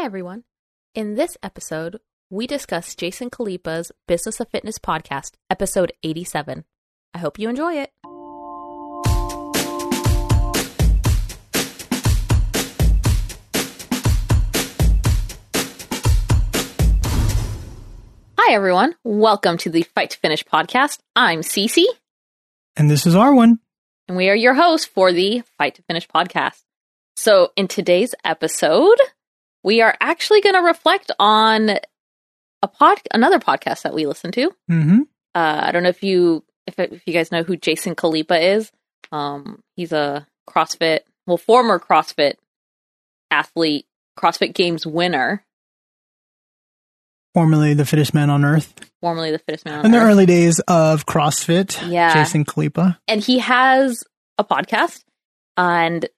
Hi, everyone. In this episode, we discuss Jason Khalipa's Business of Fitness podcast, episode 87. I hope you enjoy it. Hi, everyone. Welcome to the Fight to Finish podcast. I'm Cece, And this is our one. and we are your hosts for the Fight to Finish podcast. So, in today's episode, we are actually going to reflect on a pod, another podcast that we listen to. Mm-hmm. Uh, I don't know if you if, if you guys know who Jason Khalipa is. Um, he's a CrossFit, well, former CrossFit athlete, CrossFit Games winner, Formerly the fittest man on earth. formerly the fittest man on In the earth. early days of CrossFit, Yeah. Jason Khalipa. and he has a podcast and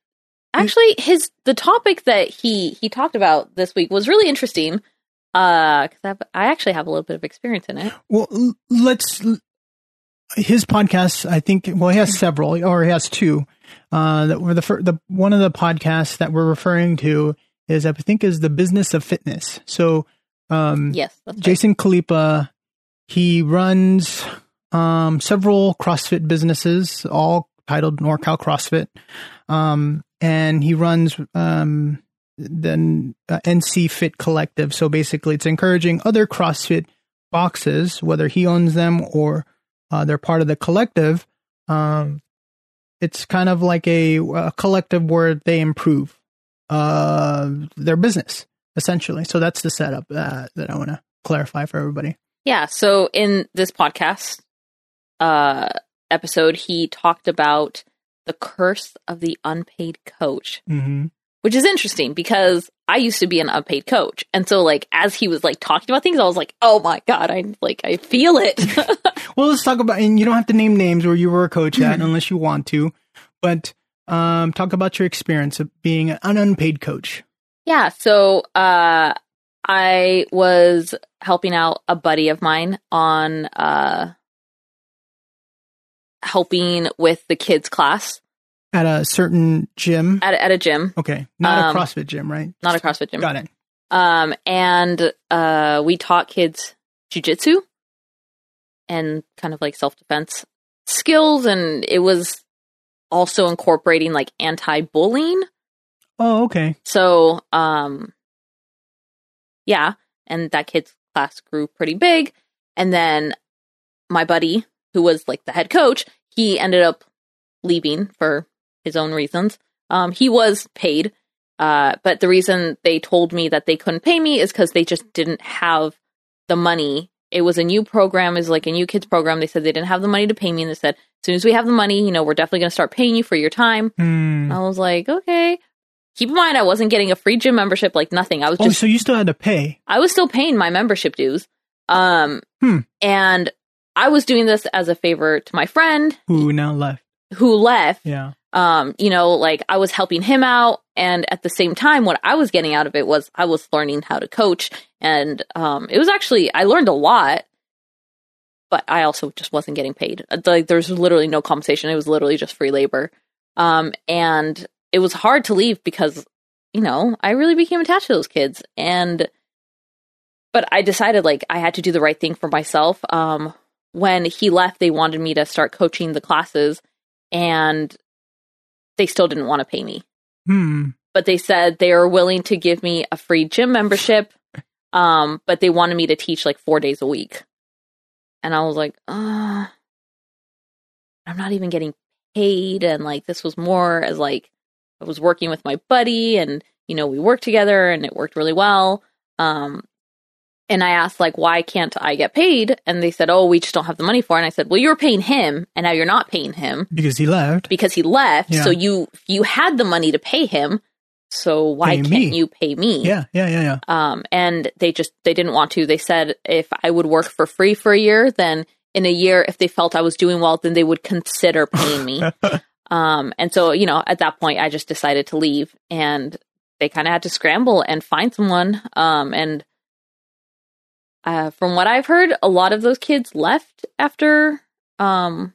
actually his the topic that he he talked about this week was really interesting uh 'cause I, I actually have a little bit of experience in it Well, let's. His podcast, I think. Well, he has several, or he has two. Uh, that were the fir- the one of the podcasts that we're referring to is I think is the business of fitness. So, um, yes that's right. Jason Khalipa, he runs um, several CrossFit businesses, all titled NorCal CrossFit, um, and he runs um, the uh, NC Fit Collective. So basically, it's encouraging other CrossFit boxes, whether he owns them or uh, they're part of the collective. Um, it's kind of like a, a collective where they improve uh, their business essentially. So that's the setup uh, that I want to clarify for everybody. yeah so in this podcast uh episode he talked about the curse of the unpaid coach Mm-hmm. which is interesting because I used to be an unpaid coach. And so like as he was like talking about things, I was like, oh my God, I like I feel it. Well, let's talk about, and you don't have to name names where you were a coach at unless you want to, but um, talk about your experience of being an unpaid coach. yeah. So uh I was helping out a buddy of mine on uh helping with the kids class At a certain gym. at, at a gym, Okay. Not Um, a CrossFit gym, right? not a CrossFit gym. Got it. Um, and uh, we taught kids jujitsu and kind of like self defense skills, and it was also incorporating like anti bullying. Oh, okay. So, um, yeah, and that kid's class grew pretty big, and then my buddy, who was like the head coach, he ended up leaving for his own reasons. Um, he was paid, uh, but the reason they told me that they couldn't pay me is because they just didn't have the money. It was a new program, is like a new kids program. They said they didn't have the money to pay me, and they said as soon as we have the money, you know, we're definitely going to start paying you for your time. Hmm. I was like, okay. Keep in mind, I wasn't getting a free gym membership, like nothing. I was Oh, just, so you still had to pay. I was still paying my membership dues. Um, Hmm. and I was doing this as a favor to my friend Who now left? who left. Yeah. Um, you know, like I was helping him out, and at the same time, what I was getting out of it was I was learning how to coach, and um, it was actually I learned a lot, but I also just wasn't getting paid. Like there's literally no compensation; it was literally just free labor, um, and it was hard to leave because you know I really became attached to those kids, and but I decided like I had to do the right thing for myself. Um, when he left, they wanted me to start coaching the classes, and they still didn't want to pay me. Hmm. But they said they were willing to give me a free gym membership, um, but they wanted me to teach like four days a week. And I was like, uh, I'm not even getting paid. And like, this was more as like, I was working with my buddy and, you know, we worked together and it worked really well. Um, and I asked, like, why can't I get paid? And they said, oh, we just don't have the money for it. And I said, well, you were paying him and now you're not paying him Because he left. because he left. Yeah. So you you had the money to pay him. So why Pay can't me. you pay me? Yeah. Yeah. Yeah. Yeah. Um, and they just they didn't want to. They said if I would work for free for a year, then in a year, if they felt I was doing well, then they would consider paying me. um, and so you know, at that point, I just decided to leave, and they kind of had to scramble and find someone. Um, and uh, from what I've heard, a lot of those kids left after um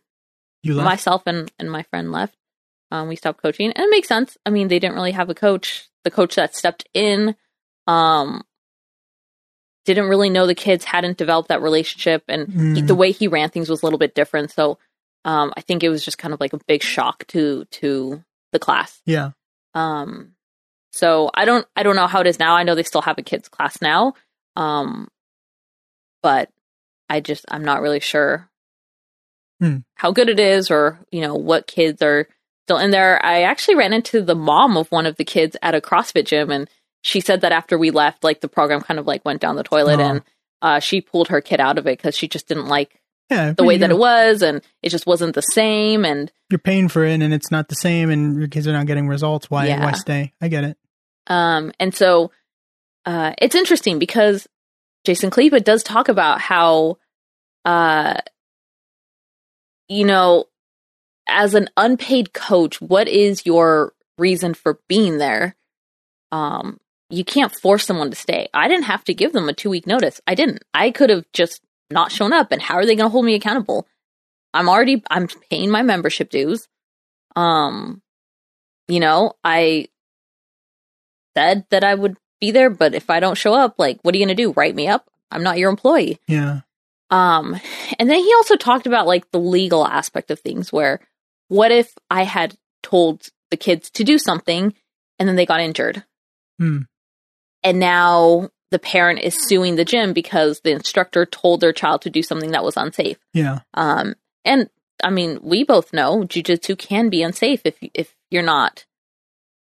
You left. myself and, and my friend left. Um, we stopped coaching, and it makes sense. I mean, they didn't really have a coach. The coach that stepped in Um, didn't really know the kids, hadn't developed that relationship, and he, Mm. the way he ran things was a little bit different. So, um, I think it was just kind of like a big shock to to the class. Yeah. Um, so I don't I don't know how it is now. I know they still have a kids class now. Um, but I just I'm not really sure Hmm. how good it is or you know what kids are still in there. I actually ran into the mom of one of the kids at a CrossFit gym and she said that after we left like the program kind of like went down the toilet Oh. and uh, she pulled her kid out of it because she just didn't like Yeah. the way that it was and it just wasn't the same and You're paying for it and it's not the same and your kids are not getting results. Why, Yeah. why stay? I get it. Um, and so uh, it's interesting because Jason Khalipa does talk about how, uh, you know, as an unpaid coach, what is your reason for being there? Um, you can't force someone to stay. I didn't have to give them a two week notice. I didn't. I could have just not shown up. And how are they going to hold me accountable? I'm already I'm paying my membership dues. Um, you know, I said that I would be there, but if I don't show up, like, what are you going to do? Write me up? I'm not your employee. Yeah. Um, and then he also talked about like the legal aspect of things where what if I had told the kids to do something and then they got injured? Hmm. And now the parent is suing the gym because the instructor told their child to do something that was unsafe. Yeah. Um, and I mean, we both know jujitsu can be unsafe if if you're not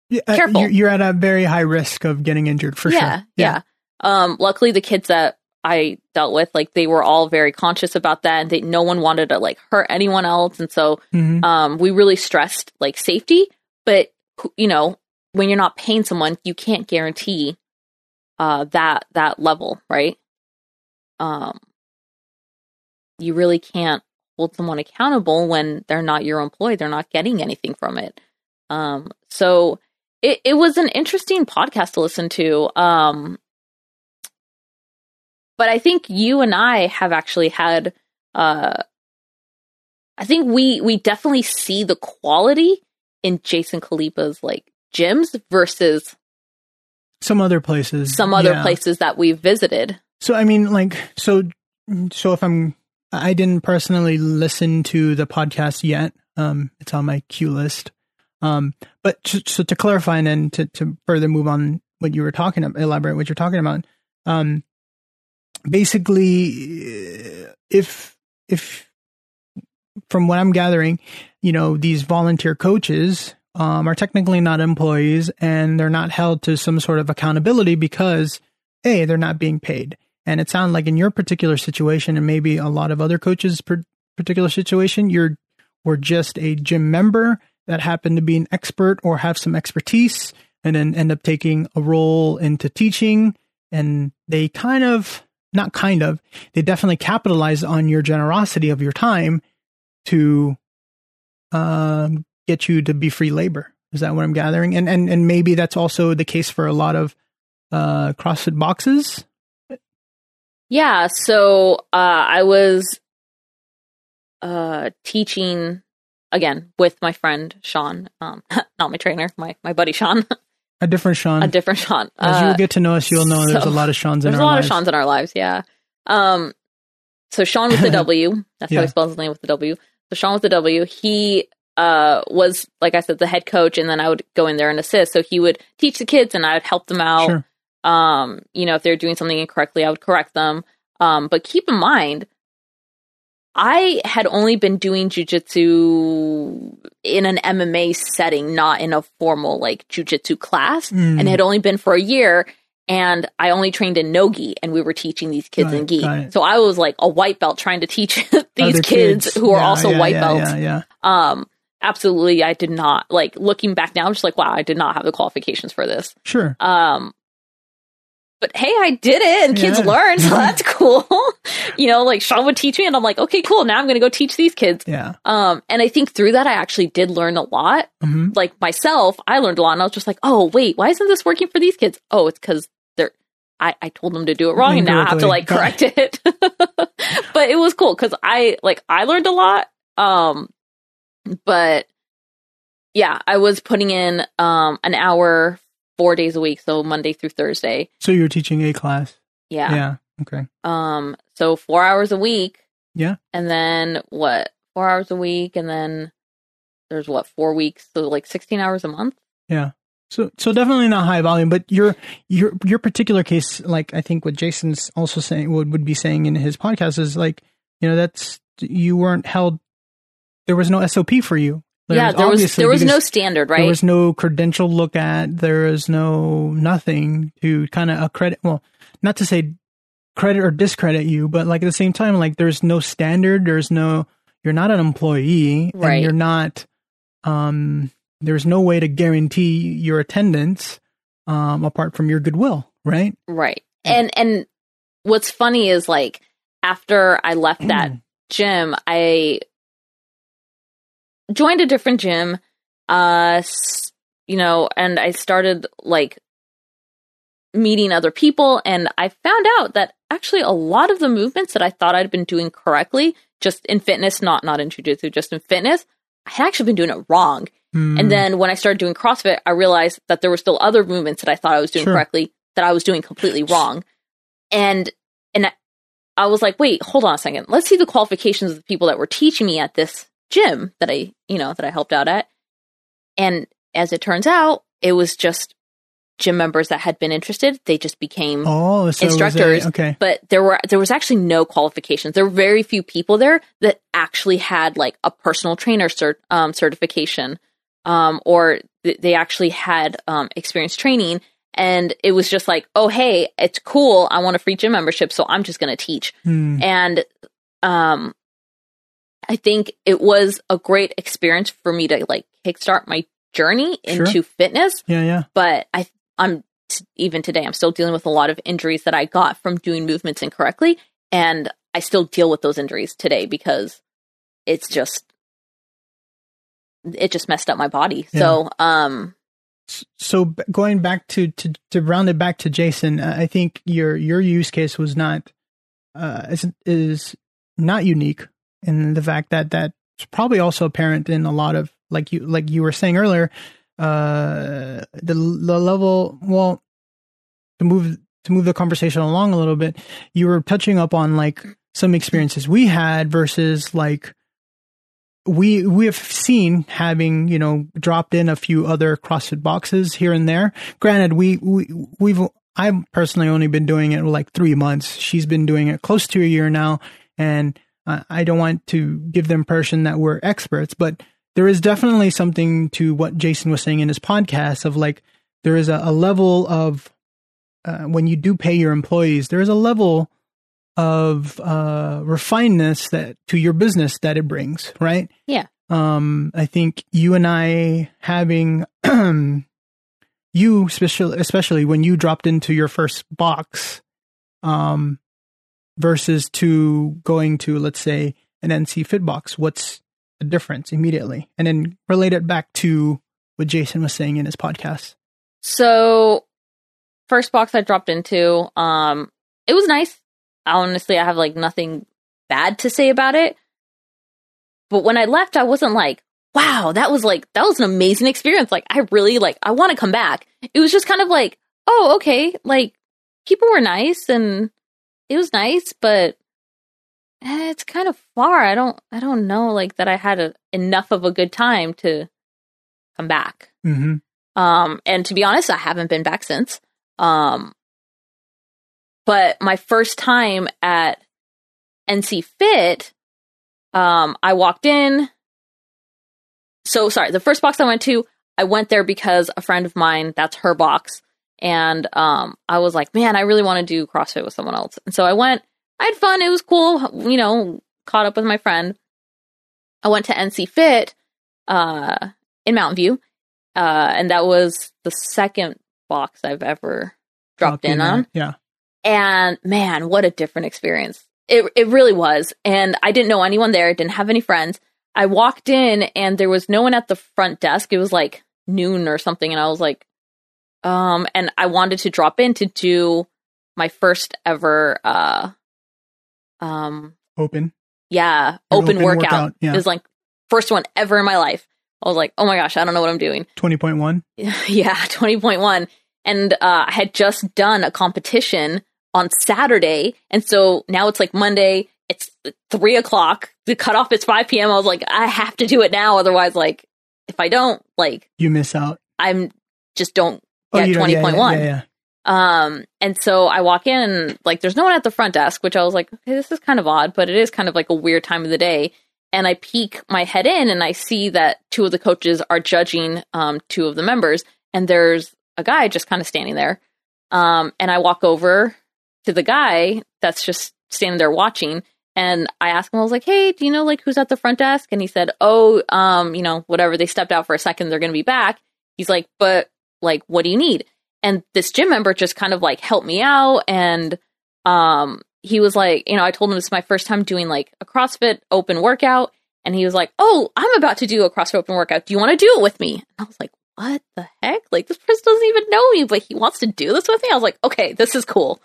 Yeah, uh, Careful. You're, you're at a very high risk of getting injured for yeah, sure. Yeah. Um, luckily the kids that I dealt with, like they were all very conscious about that and they, no one wanted to like hurt anyone else. And so, Mhm. um, we really stressed like safety, but you know, when you're not paying someone, you can't guarantee, uh, that, that level, right? Um, you really can't hold someone accountable when they're not your employee. They're not getting anything from it. Um, so it, it was an interesting podcast to listen to. Um, but I think you and I have actually had, uh, I think we, we definitely see the quality in Jason Khalipa's like gyms versus Some other places. some other yeah. places that we've visited. So I mean, like, so, so if I'm, I didn't personally listen to the podcast yet. Um, it's on my queue list. Um, but to, so to clarify and then to, to further move on what you were talking about, elaborate what you're talking about. Um, basically, uh, if if from what I'm gathering, you know, these volunteer coaches um, are technically not employees and they're not held to some sort of accountability because a they're not being paid. And it sounds like in your particular situation, and maybe a lot of other coaches' particular situation, you're were just a gym member that happen to be an expert or have some expertise, and then end up taking a role into teaching. And they kind of, not kind of, they definitely capitalize on your generosity of your time to um, get you to be free labor. Is that what I'm gathering? And and and maybe that's also the case for a lot of uh, CrossFit boxes. Yeah, so uh, I was uh, teaching again with my friend Sean, um, not my trainer, my my buddy Sean, A different Sean. a different Sean. As Uh, you'll get to know us, you'll know there's a lot of Seans in There's a lot lives. of Sean's in our lives, yeah. Um, so Sean with the W. That's how he spells his name with the W. So Sean with the W. He uh was like I said the head coach, and then I would go in there and assist. So he would teach the kids, and I would help them out. Sure. Um, you know, if they're doing something incorrectly, I would correct them. Um, but keep in mind, I had only been doing jujitsu in an MMA setting, not in a formal like jujitsu class, Mm. and it had only been for a year. And I only trained in nogi, and we were teaching these kids Got in gi. it. So I was like a white belt trying to teach these Other kids, who are Yeah, also yeah, white yeah, belts. Yeah, yeah. Um, absolutely, I did not like looking back now. I'm just like, wow, I did not have the qualifications for this. Sure. Um, but hey, I did it, and kids Yeah. learned, so that's cool. you know, like Sean would teach me, and I'm like, okay, cool. Now I'm going to go teach these kids. Yeah. Um, and I think through that, I actually did learn a lot. hmm Like myself, I learned a lot, and I was just like, oh wait, why isn't this working for these kids? Oh, it's because they're. I, I told them to do it wrong, and now I have to like correct it. but it was cool because I like I learned a lot. Um, but yeah, I was putting in um an hour four days a week, so Monday through Thursday. So you're teaching a class. Yeah. Yeah. Okay. Um, so four hours a week. Yeah. And then what? Four hours a week, and then there's what? Four weeks, so like sixteen hours a month. Yeah. So so definitely not high volume, but your your your particular case, like I think what Jason's also saying would would be saying in his podcast is like, you know, that's you weren't held there was no SOP for you. Yeah, there was there was no standard, right? There was no credential look at. There is no nothing to kind of accredit. Well, not to say credit or discredit you, but like at the same time, like there's no standard. There's no. You're not an employee, Right. and you're not. Um, there's no way to guarantee your attendance, um, apart from your goodwill, right? Right. And and what's funny is like after I left that gym, I joined a different gym uh you know, and I started like meeting other people and I found out that actually a lot of the movements that I thought I'd been doing correctly just in fitness, not not in jiu-jitsu, just in fitness, I had actually been doing it wrong. Hmm. And then when I started doing CrossFit, I realized that there were still other movements that I thought I was doing Sure. correctly that I was doing completely wrong. And and I- I was like, wait, hold on a second. Let's see the qualifications of the people that were teaching me at this gym that I, you know, that I helped out at. And as it turns out, it was just gym members that had been interested. They just became oh, so was a- instructors, okay. but there were there was actually no qualifications. There were very few people there that actually had like a personal trainer cert, um, certification, um, or th- they actually had um, experience training. And it was just like, oh hey, it's cool. I want a free gym membership, so I'm just going to teach. Hmm. And um, I think it was a great experience for me to like kickstart my journey Sure. into fitness Yeah, yeah. but I I'm t- even today I'm still dealing with a lot of injuries that I got from doing movements incorrectly and I still deal with those injuries today because it's just it just messed up my body. So um so going back to, to to round it back to Jason, uh, I think your your use case was not uh, is is not unique in the fact that that's probably also apparent in a lot of like you like you were saying earlier, uh, the the level. Well, to move to move the conversation along a little bit, you were touching up on like some experiences we had versus like we we have seen having you know dropped in a few other CrossFit boxes here and there. Granted, we we we've I've personally only been doing it like three months. She's been doing it close to a year now, and I, I don't want to give the impression that we're experts, but there is definitely something to what Jason was saying in his podcast of like there is a, a level of uh, when you do pay your employees, there is a level of uh, refinedness that to your business that it brings, right? Yeah. Um, I think you and I having you especially especially when you dropped into your first box, um, versus to going to let's say an NC Fitbox? what's the difference immediately? And then relate it back to what Jason was saying in his podcast. so first box I dropped into um it was nice. Honestly, I have like nothing bad to say about it. But when I left, I wasn't like, wow, that was like that was an amazing experience. Like I really like I want to come back. It was just kind of like, oh, okay, like people were nice and it was nice, but eh, it's kind of far. I don't I don't know like that I had a, enough of a good time to come back. Mm-hmm. Um, and to be honest, I haven't been back since. Um, but my first time at NC Fit, um, I walked in. So sorry, the first box I went to, I went there because a friend of mine, that's her box. And um, I was like, man, I really want to do CrossFit with someone else. And so I went, I had fun. It was cool. You know, caught up with my friend. I went to NC Fit uh, in Mountain View. Uh, and that was the second box I've ever dropped in on. Yeah. And man, what a different experience. It it really was. And I didn't know anyone there, didn't have any friends. I walked in and there was no one at the front desk. It was like noon or something and I was like um and I wanted to drop in to do my first ever uh um Open. yeah, open, open workout. workout, yeah. It was like first one ever in my life. I was like, "Oh my gosh, I don't know what I'm doing." 20.1. yeah, 20.1. and uh, I had just done a competition on Saturday, and so now it's like Monday. It's three o'clock. The cutoff is five p.m. I was like, I have to do it now, otherwise, like, if I don't, like, You miss out. I'm just don't Oh, yeah, point yeah, one. Yeah, yeah. Um, and so I walk in and like there's no one at the front desk, which I was like, okay, this is kind of odd, but it is kind of like a weird time of the day. And I peek my head in and I see that two of the coaches are judging um two of the members, and there's a guy just kind of standing there. Um, and I walk over to the guy that's just standing there watching. And I asked him, I was like, hey, do you know like who's at the front desk? And he said, oh, um, you know, whatever. They stepped out for a second. They're going to be back. He's like, but like, what do you need? And this gym member just kind of like helped me out. And um, he was like, you know, I told him this is my first time doing like a CrossFit open workout. And he was like, oh, I'm about to do a CrossFit open workout. Do you want to do it with me? And I was like, what the heck? Like, this person doesn't even know me, but he wants to do this with me. I was like, okay, this is cool.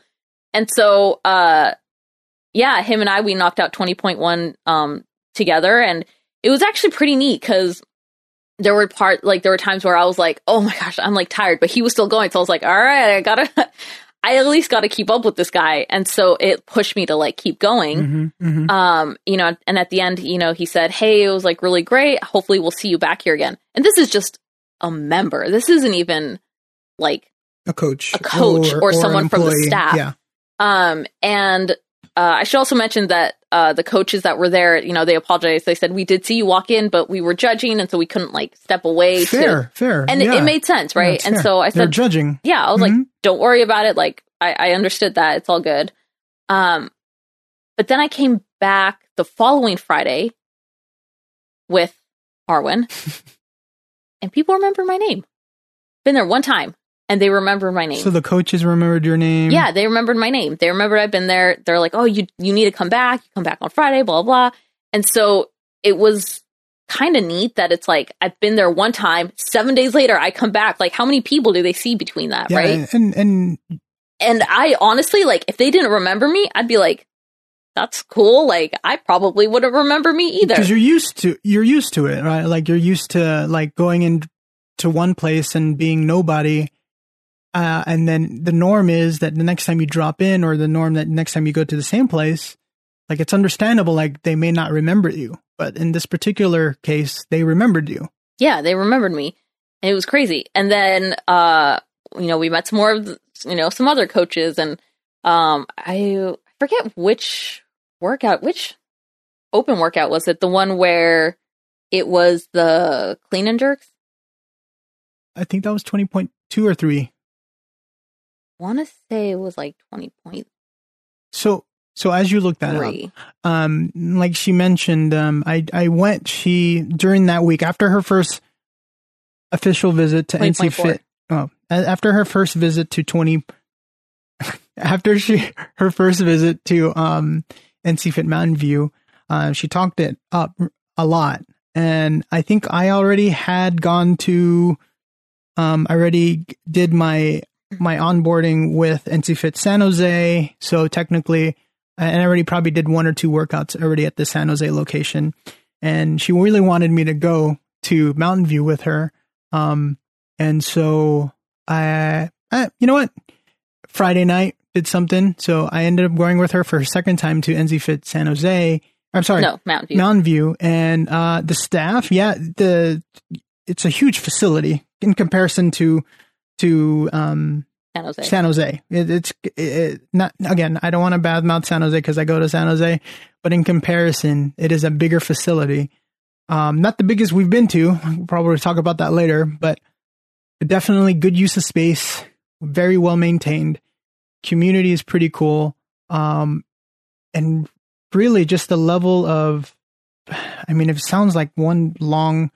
And so, uh, yeah, him and I, we knocked out 20.1 um, together. And it was actually pretty neat because there were part like there were times where I was like, oh my gosh, I'm like tired, but he was still going. So I was like, all right, I gotta, I at least gotta keep up with this guy. And so it pushed me to like keep going. Mm-hmm, mm-hmm. Um, you know, and at the end, you know, he said, Hey, it was like really great. Hopefully we'll see you back here again. And this is just a member. This isn't even like a coach, a coach or an someone from the staff. Yeah, um, and uh, I should also mention that uh, the coaches that were there, you know, they apologized. They said we did see you walk in, but we were judging, and so we couldn't like step away. fair, To, fair, and it, yeah. it made sense, right? it's and fair. so I They're said, judging. yeah, I was like, Mhm. don't worry about it. Like I, I understood that. It's all good. Um, but then I came back the following Friday with Arwen, and people remember my name. Been there one time, and they remember my name. So the coaches remembered your name. Yeah, they remembered my name. They remembered I've been there. They're like, "Oh, you you need to come back. You come back on Friday." Blah blah. And so it was kind of neat that it's like I've been there one time. Seven days later, I come back. Like, how many people do they see between that, yeah, right? and and And I honestly like, if they didn't remember me, I'd be like, "That's cool." Like, I probably wouldn't remember me either. because you're used to you're used to it, right? Like you're used to like going into one place and being nobody. Uh, and then the norm is that the next time you drop in, or the norm that next time you go to the same place, like it's understandable. Like they may not remember you, but in this particular case, they remembered you. yeah, they remembered me. And it was crazy. And then, uh, you know, we met some more of, the, you know, some other coaches, and um, I forget which workout, which open workout was it? The one where it was the clean and jerks. I think that was twenty point two or three. Want to say it was like twenty points. So so as you look that up, um like she mentioned um i i went she during that week after her first official visit to nc fit oh after her first visit to 20 after she her first visit to um nc fit mountain view uh, she talked it up a lot and i think i already had gone to um i already did my my onboarding with nc fit san jose so technically and I already probably did one or two workouts already at the San Jose location. And she really wanted me to go to Mountain View with her. Um, and so I, I, you know what? Friday night did something. So I ended up going with her for her second time to NC Fit San Jose. I'm sorry, No, Mountain View. Mountain View. And uh, the staff, yeah, the it's a huge facility in comparison to to um, San Jose. San Jose. It, it's it, not again. I don't want to badmouth San Jose because I go to San Jose, but in comparison, it is a bigger facility. Um, not the biggest we've been to. We'll probably talk about that later, but definitely good use of space. Very well maintained. Community is pretty cool. Um, and really just the level of, I mean, it sounds like one long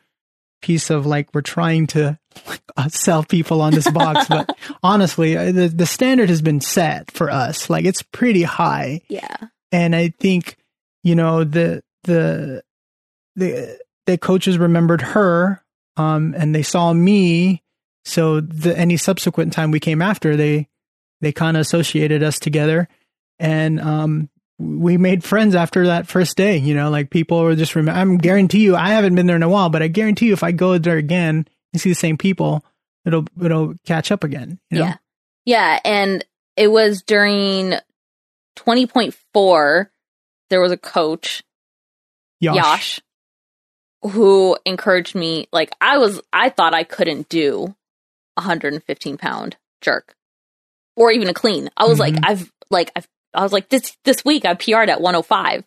piece of like we're trying to sell people on this box, but honestly, uh, the the standard has been set for us. Like it's pretty high, yeah. and I think you know the the the the coaches remembered her, um, and they saw me. So the any subsequent time we came after, they they kind of associated us together, and um, we made friends after that first day. You know, like people were just remember. I'm guarantee you, I haven't been there in a while, but I guarantee you, if I go there again and see the same people, it'll it'll catch up again. You know? Yeah. Yeah. And it was during 20.4, there was a coach, Yosh. Yash, who encouraged me. Like, I was, I thought I couldn't do a 115 pound jerk or even a clean. I was like, Mhm. I've, like, I've, I was like, this, this week I PR'd at 105.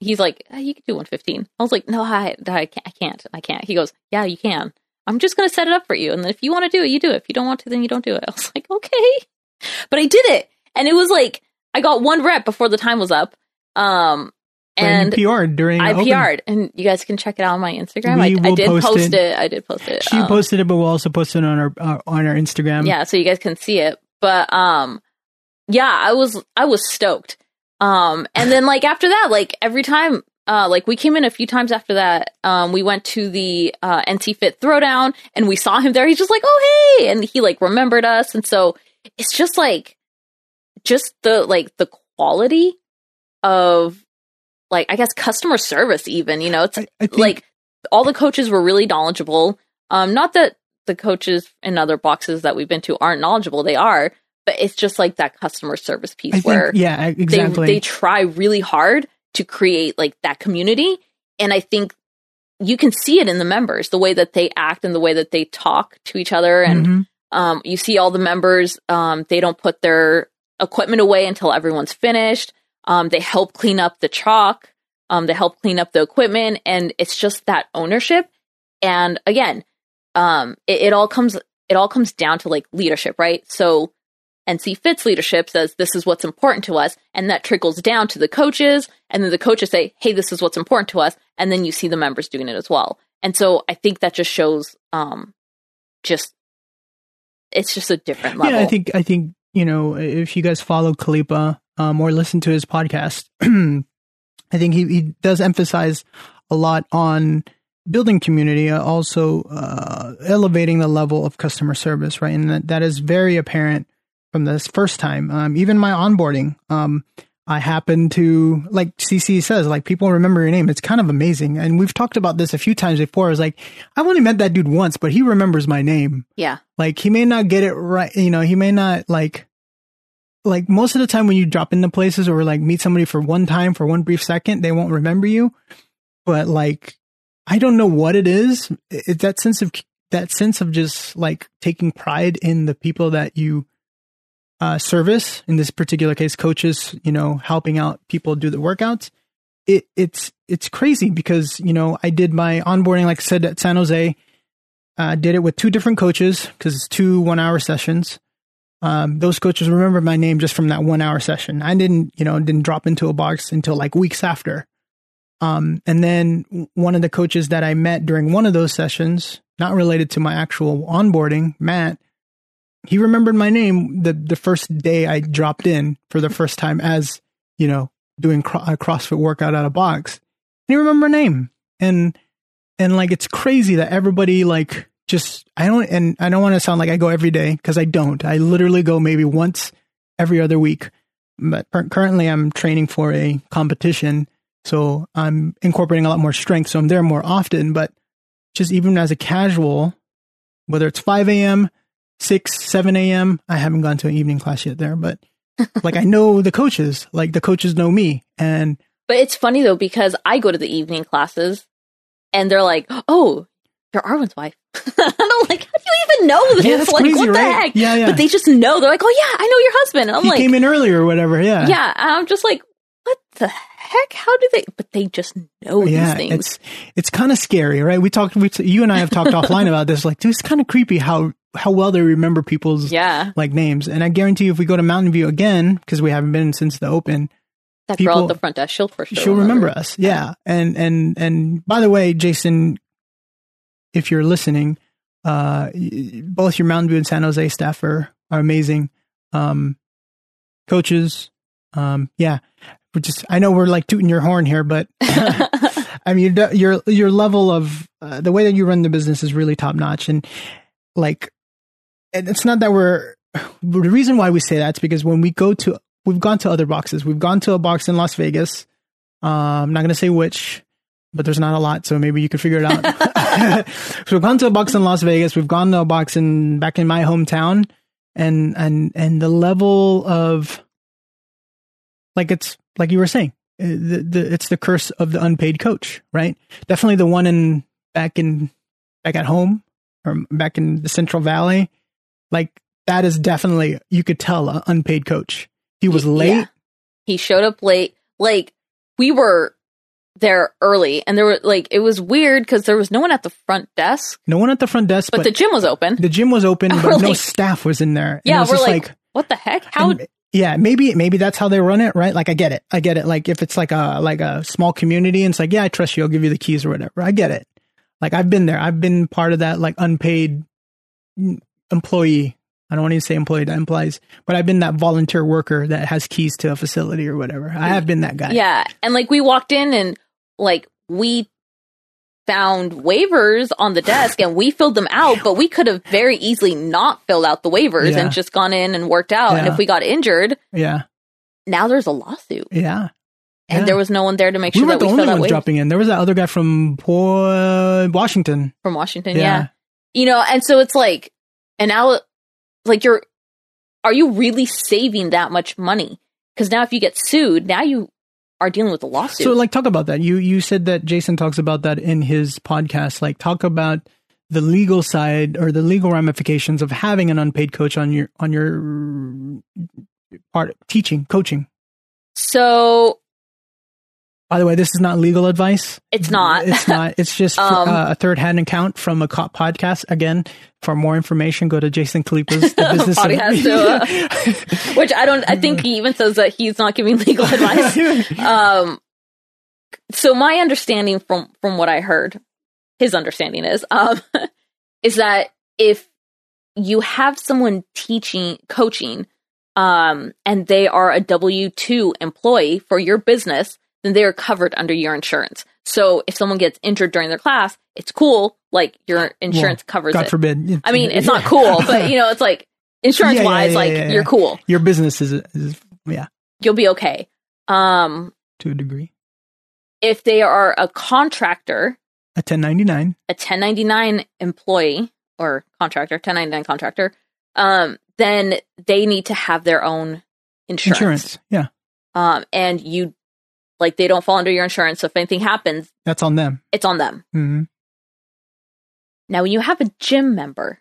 He's like, "Ah, you can do 115. I was like, no, I, I can't, I can't, I can't. He goes, yeah, you can. I'm just going to set it up for you. And then if you want to do it, you do it. If you don't want to, then you don't do it. I was like, okay. But I did it. And it was like, I got one rep before the time was up. Um, And PR'd during I PR'd. And you guys can check it out on my Instagram. I, I did post post, it. it. I did post it. She Um, posted it, but we'll also post it on our uh, on our Instagram. yeah, so you guys can see it. But um yeah, I was I was stoked. Um and then like after that, like every time uh like we came in a few times after that, um we went to the uh NC Fit throwdown and we saw him there. He's just like, "Oh, hey." And he like remembered us and so it's just like just the like the quality of like I guess customer service even, you know, it's I, I think, like all the coaches were really knowledgeable. Um, not that the coaches in other boxes that we've been to aren't knowledgeable; they are. But it's just like that customer service piece I think where yeah, they exactly. they try really hard to create like that community, and I think you can see it in the members, the way that they act and the way that they talk to each other, and Mhm. um, you see all the members, um, they don't put their equipment away until everyone's finished. Um, they help clean up the chalk. Um, they help clean up the equipment. And it's just that ownership. And again, um, it, it all comes, it all comes down to like leadership, right? So NC Fit's leadership says this is what's important to us. And that trickles down to the coaches. And then the coaches say, Hey, this is what's important to us. And then you see the members doing it as well. And so I think that just shows, um, just, it's just a different level. Yeah, I think I think you know if you guys follow Khalipa um, or listen to his podcast, I think he, he does emphasize a lot on building community, uh, also uh, elevating the level of customer service, right? And that, that is very apparent from this first time. Um, even my onboarding, um, I happen to like Cece says, like people remember your name. It's kind of amazing, and we've talked about this a few times before. It's like I've only met that dude once, but he remembers my name yeah. like he may not get it right you know he may not like like most of the time when you drop into places or like meet somebody for one time for one brief second they won't remember you but like i don't know what it is it's that sense of that sense of just like taking pride in the people that you uh service in this particular case coaches you know helping out people do the workouts it it's it's crazy because you know i did my onboarding like i said at san jose uh, did it with two different coaches because it's two one hour sessions. Um, those coaches remember my name just from that one hour session. I didn't, you know, didn't drop into a box until like weeks after. Um, and then one of the coaches that I met during one of those sessions, not related to my actual onboarding, Matt, he remembered my name the the first day I dropped in for the first time as you know doing cro- a CrossFit workout at a box. And he remembered my name, and and like it's crazy that everybody like just I don't and I don't want to sound like I go every day because I don't. I literally go maybe once every other week. But cur- currently, I'm training for a competition, so I'm incorporating a lot more strength. So I'm there more often. But just even as a casual, whether it's 5 a.m., 6, 7 a.m., I haven't gone to an evening class yet there, but like I know the coaches, like the coaches know me, and But it's funny though because I go to the evening classes and they're like, "Oh, you're Arwen's wife." and I'm like, "How do you even know this? Yeah, like, crazy, what the right? heck?" Yeah, yeah. But they just know. They're like, "Oh yeah, I know your husband." And I'm he like, came in earlier or whatever. Yeah, "Yeah." And I'm just like, "What the heck? How do they?" But they just know yeah, these things. it's it's kind of scary, right? We talked, we, you and I have talked offline about this. Like, dude, it's kind of creepy how how well they remember people's yeah, like names. And I guarantee you, if we go to Mountain View again, because we haven't been since the open, that girl at the front desk, she'll for sure she'll remember us. Yeah, and and and by the way, Jason, if you're listening, uh, both your Mountain View and San Jose staff are are amazing. Um, coaches, um, yeah, we're just I know we're like tooting your horn here, but I mean your your your level of uh, the way that you run the business is really top notch, and like, and it's not that we're the reason why we say that is because when we go to we've gone to other boxes, we've gone to a box in Las Vegas. Um, I'm not gonna say which, but there's not a lot, so maybe you can figure it out. so we've gone to a box in Las Vegas. We've gone to a box in back in my hometown, and and and the level of like it's like you were saying, uh, the, the it's the curse of the unpaid coach, right? Definitely the one in back in back at home or back in the Central Valley, like that is definitely you could tell an unpaid coach. He was late. Yeah. He showed up late. Like we were there early, and there were like it was weird because there was no one at the front desk, No one at the front desk, but, but, the gym was open. the gym was open, but We're no staff was in there. And it yeah, was we're just like, what the heck? How? and- yeah, maybe maybe that's how they run it, right? Like I get it, I get it. Like if it's like a like a small community, and it's like, yeah, I trust you, I'll give you the keys or whatever. I get it. Like I've been there, I've been part of that like unpaid employee. I don't want to say employee that implies, but I've been that volunteer worker that has keys to a facility or whatever. I have been that guy. Yeah. And like we walked in and like we found waivers on the desk and we filled them out, but we could have very easily not filled out the waivers Yeah. and just gone in and worked out. And if we got injured, yeah, now there's a lawsuit. yeah. And Yeah. there was no one there to make We sure weren't that the we only ones dropping in. There was that other guy from Washington. from Washington. Yeah. Yeah. You know, and so it's like, and now, like, you're, are you really saving that much money? Because now if you get sued, now you are dealing with a lawsuit. So, like, talk about that. You you said that Jason talks about that in his podcast. Like, talk about the legal side or the legal ramifications of having an unpaid coach on your on your uh, part teaching coaching. so By the way, this is not legal advice. it's not. It's not. It's just Um, uh, a third hand account from a cop podcast. Again, for more information, go to Jason Khalipa's Business Podcast, uh, which I don't. I think he even says that he's not giving legal advice. Um, so my understanding from from what I heard, his understanding is um, is that if you have someone teaching, coaching, um, and they are a W two employee for your business, then they are covered under your insurance. So if someone gets injured during their class, it's cool. Like your insurance covers God it. forbid. I mean, it's not cool, but you know, it's like insurance Yeah, yeah, wise, yeah, like yeah, you're cool. your business is, is yeah You'll be okay. Um, to a degree if they are a contractor, a 1099. a 1099 employee or contractor, 1099 contractor, um, then they need to have their own insurance. Insurance, yeah, Um, and you, like, they don't fall under your insurance. So if anything happens, that's on them. it's on them. hmm Now, when you have a gym member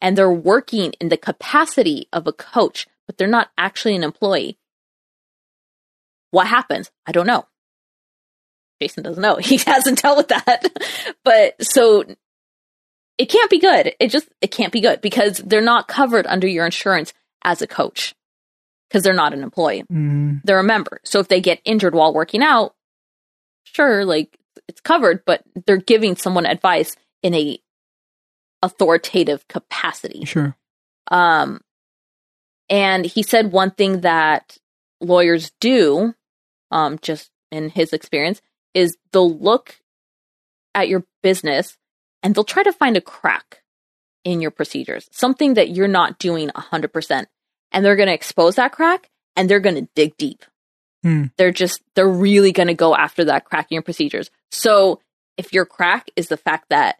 and they're working in the capacity of a coach, but they're not actually an employee, what happens? I don't know. Jason doesn't know. He hasn't dealt with that. but so it can't be good. It just, it can't be good because they're not covered under your insurance as a coach because they're not an employee. hmm They're a member. So if they get injured while working out, sure, like it's covered, but they're giving someone advice in a authoritative capacity. Sure. Um, and he said one thing that lawyers do, um, just in his experience, is they'll look at your business and they'll try to find a crack in your procedures, something that you're not doing 100%. And they're going to expose that crack and they're going to dig deep. Hmm. They're just, they're really going to go after that crack in your procedures. So if your crack is the fact that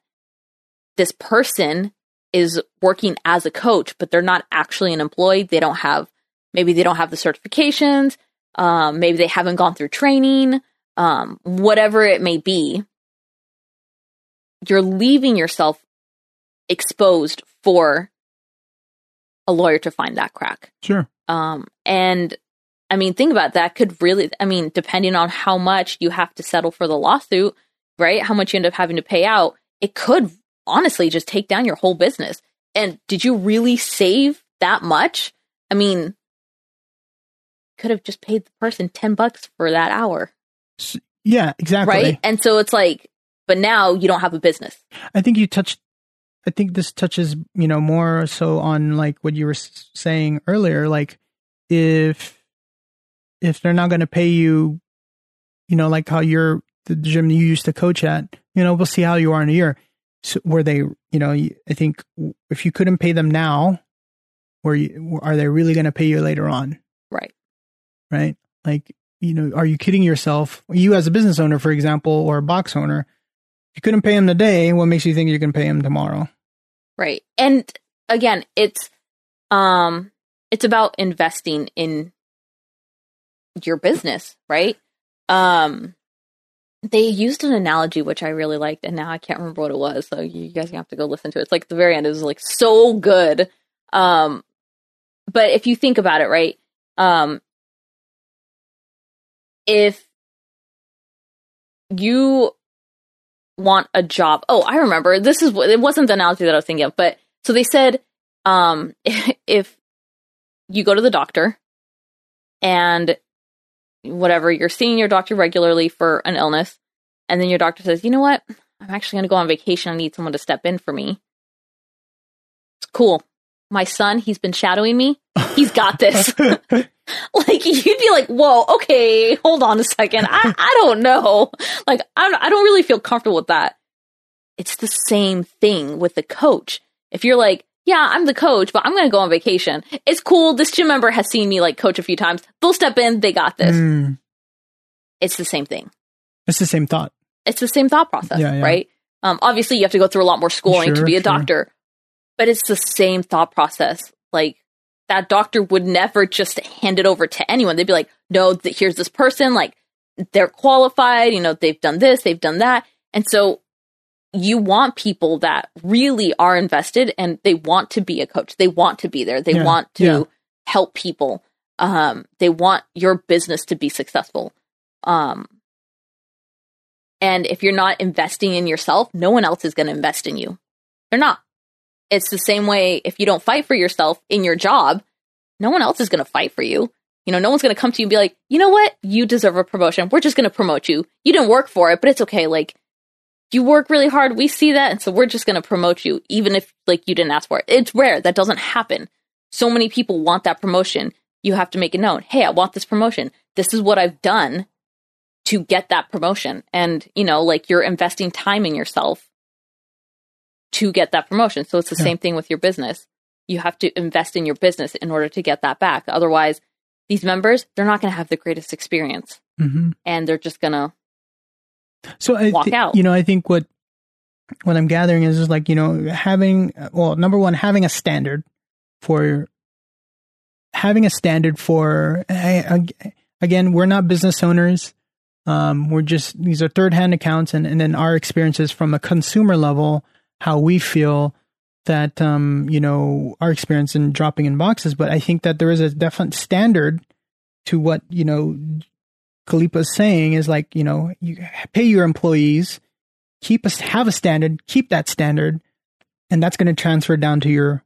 this person is working as a coach, but they're not actually an employee. They don't have, maybe they don't have the certifications. Um, maybe they haven't gone through training, um, whatever it may be. You're leaving yourself exposed for a lawyer to find that crack. Sure. Um, and I mean, think about that. Could really, I mean, depending on how much you have to settle for the lawsuit, right? How much you end up having to pay out, it could honestly just take down your whole business. And did you really save that much? I mean, could have just paid the person 10 bucks for that hour, Yeah, exactly. right? And so it's like, but now you don't have a business. I think you touched. I think this touches, you know, more so on like what you were saying earlier. Like, if if they're not going to pay you, you know, like how you're the gym you used to coach at, you know, we'll see how you are in a year. So where they, you know, I think if you couldn't pay them now, where you, are they really going to pay you later on? Right. right? Like, you know, are you kidding yourself? You as a business owner, for example, or a box owner, you couldn't pay him today, what makes you think you can pay him tomorrow? Right. And again, it's um it's about investing in your business, right? Um they used an analogy which I really liked and now I can't remember what it was, so you guys have to go listen to it. It's like the very end is like so good. Um but if you think about it, right? Um if you want a job. Oh, I remember. This is it wasn't the analogy that I was thinking of, but so they said um if you go to the doctor and whatever, you're seeing your doctor regularly for an illness, and then your doctor says, you know what? I'm actually going to go on vacation. I need someone to step in for me. It's cool. My son, he's been shadowing me. He's got this. like you'd be like, whoa, okay, hold on a second. I, I don't know. Like I don't, I don't really feel comfortable with that. It's the same thing with the coach. If you're like, yeah, I'm the coach, but I'm going to go on vacation. It's cool. This gym member has seen me like coach a few times. They'll step in. They got this. Mm, It's the same thing. it's the same thought. It's the same thought process, Yeah, yeah. right? Um, obviously, you have to go through a lot more schooling to be a sure. doctor, but it's the same thought process. Like that doctor would never just hand it over to anyone. They'd be like, "No, th- here's this person. Like they're qualified. You know, they've done this, they've done that." And so you want people that really are invested and they want to be a coach. They want to be there. They Yeah, want to yeah. help people. Um, they want your business to be successful. Um, and if you're not investing in yourself, no one else is going to invest in you. They're not. It's the same way if you don't fight for yourself in your job, no one else is going to fight for you. You know, no one's going to come to you and be like, you know what? You deserve a promotion. We're just going to promote you. You didn't work for it, but it's okay. Like, you work really hard. We see that. And so we're just going to promote you, even if like you didn't ask for it. It's rare. That doesn't happen. So many people want that promotion. You have to make it known. Hey, I want this promotion. This is what I've done to get that promotion. And, you know, like you're investing time in yourself to get that promotion. So it's the Yeah. same thing with your business. You have to invest in your business in order to get that back. Otherwise, these members, they're not going to have the greatest experience hmm and they're just going to, So I Walk thi- out. You know, I think what what I'm gathering is just like you know having well, number one, having a standard for having a standard for again, we're not business owners. Um, we're just these are third hand accounts, and and then our experiences from a consumer level, how we feel that um you know our experience in dropping in boxes. But I think that there is a definite standard to what you know Khalipa's saying is like, you know, you pay your employees, keep us have a standard, keep that standard, and that's going to transfer down to your